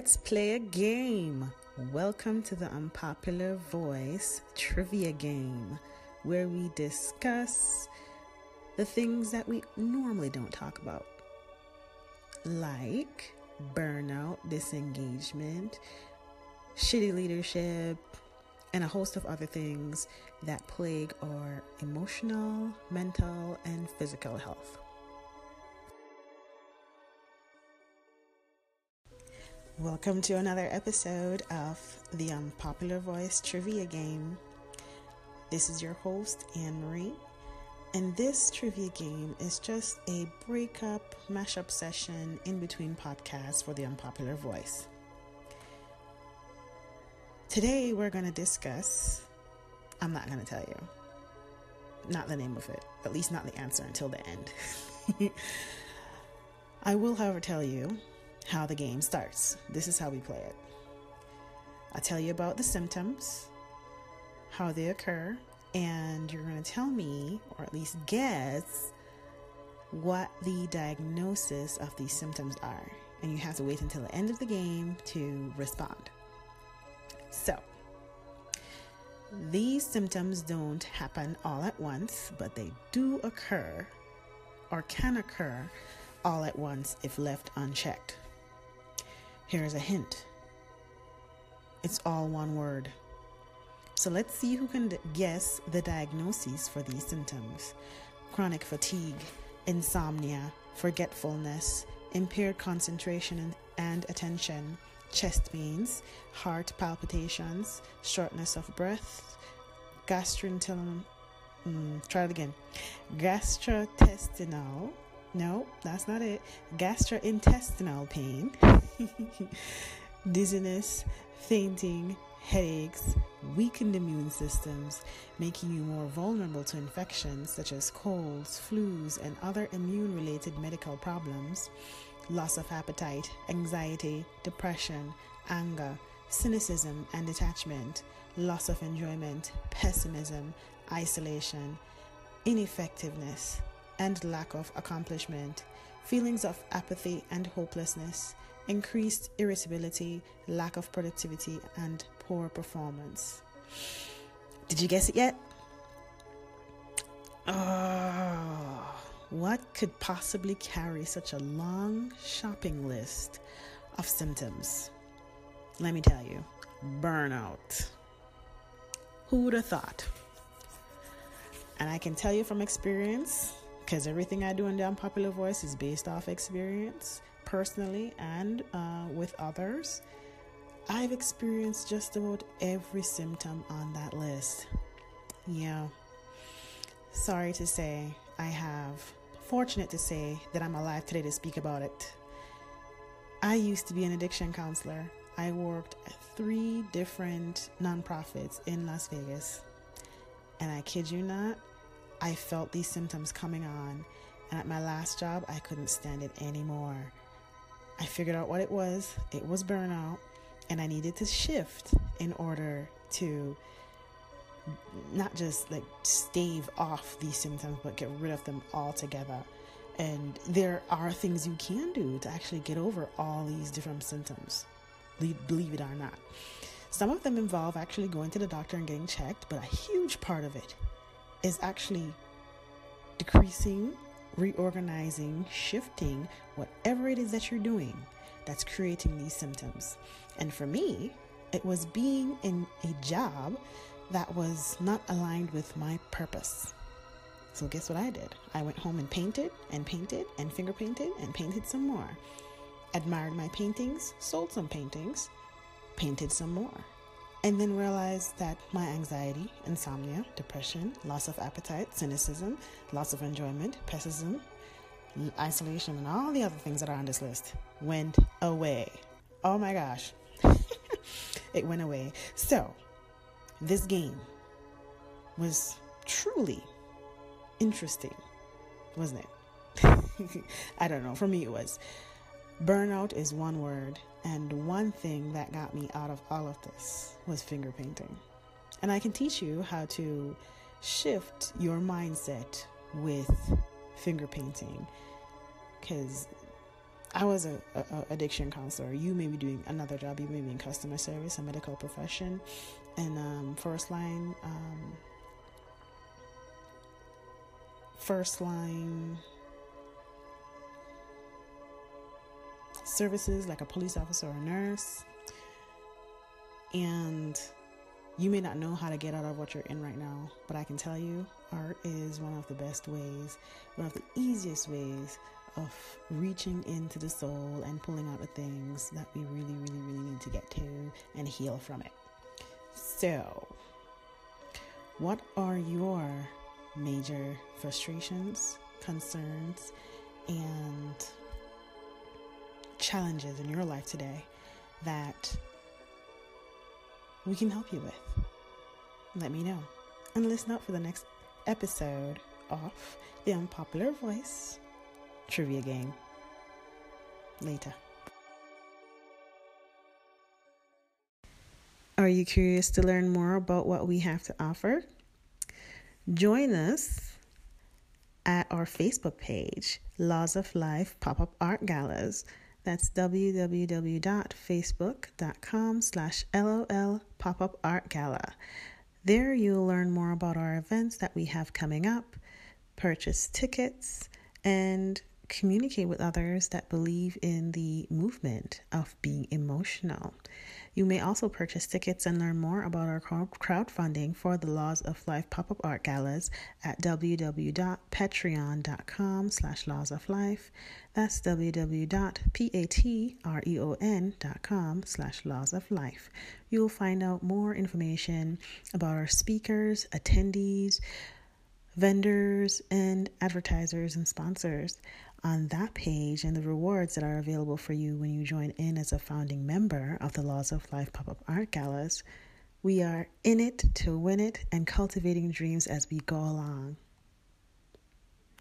Let's play a game. Welcome to the Unpopular Voice Trivia Game, where we discuss the things that we normally don't talk about, like burnout, disengagement, shitty leadership, and a host of other things that plague our emotional, mental, and physical health. Welcome to another episode of the Unpopular Voice Trivia Game. This is your host, Ann Marie, and this trivia game is just a breakup, mashup session in between podcasts for the Unpopular Voice. Today, we're going to discuss, I'm not going to tell you, not the name of it, at least not the answer until the end. I will, however, tell you how the game starts. This is how we play it. I tell you about the symptoms, how they occur, and you're going to tell me, or at least guess, what the diagnosis of these symptoms are. And you have to wait until the end of the game to respond. So, these symptoms don't happen all at once, but they do occur or can occur all at once if left unchecked. Here's a hint it's all one word. So let's see who can guess the diagnoses for these symptoms chronic fatigue, insomnia, forgetfulness, impaired concentration and attention, chest pains, heart palpitations, shortness of breath, gastrointestinal. Mm, try it again. Gastrointestinal no, that's not it. Gastrointestinal pain, dizziness, fainting, headaches, weakened immune systems, making you more vulnerable to infections such as colds, flus, and other immune related medical problems, loss of appetite, anxiety, depression, anger, cynicism and detachment, loss of enjoyment, pessimism, isolation, ineffectiveness, and lack of accomplishment, feelings of apathy and hopelessness, increased irritability, lack of productivity, and poor performance. Did you guess it yet? Oh, what could possibly carry such a long shopping list of symptoms? Let me tell you burnout. Who would have thought? And I can tell you from experience because everything I do in the unpopular voice is based off experience, personally and uh, with others. I've experienced just about every symptom on that list. Yeah. Sorry to say, I have. Fortunate to say that I'm alive today to speak about it. I used to be an addiction counselor. I worked at three different nonprofits in Las Vegas. And I kid you not, I felt these symptoms coming on, and at my last job, I couldn't stand it anymore. I figured out what it was it was burnout, and I needed to shift in order to not just like stave off these symptoms, but get rid of them altogether. And there are things you can do to actually get over all these different symptoms, believe it or not. Some of them involve actually going to the doctor and getting checked, but a huge part of it is actually decreasing, reorganizing, shifting whatever it is that you're doing that's creating these symptoms. And for me, it was being in a job that was not aligned with my purpose. So, guess what I did? I went home and painted and painted and finger painted and painted some more. Admired my paintings, sold some paintings, painted some more and then realized that my anxiety, insomnia, depression, loss of appetite, cynicism, loss of enjoyment, pessimism, isolation, and all the other things that are on this list went away. Oh my gosh, it went away. So, this game was truly interesting, wasn't it? I don't know. For me, it was. Burnout is one word, and one thing that got me out of all of this was finger painting. And I can teach you how to shift your mindset with finger painting because I was a, a, a, addiction counselor. You may be doing another job. You may be in customer service, a medical profession, and um, first line, um, first line services like a police officer or a nurse. And you may not know how to get out of what you're in right now, but I can tell you art is one of the best ways, one of the easiest ways of reaching into the soul and pulling out the things that we really, really, really need to get to and heal from it. So, what are your major frustrations, concerns, and challenges in your life today that we can help you with? Let me know. And listen out for the next episode of The Unpopular Voice Trivia Game. Later. Are you curious to learn more about what we have to offer? Join us at our Facebook page, Laws of Life Pop Up Art Galas. That's www.facebook.com slash LOL Pop Up Art Gala. There you'll learn more about our events that we have coming up, purchase tickets, and communicate with others that believe in the movement of being emotional. You may also purchase tickets and learn more about our crowdfunding for the Laws of Life pop-up art galas at www.patreon.com slash laws of life. That's www.patreon.com slash laws of life. You'll find out more information about our speakers, attendees, vendors, and advertisers and sponsors on that page and the rewards that are available for you when you join in as a founding member of the Laws of Life pop up art galas. We are in it to win it and cultivating dreams as we go along.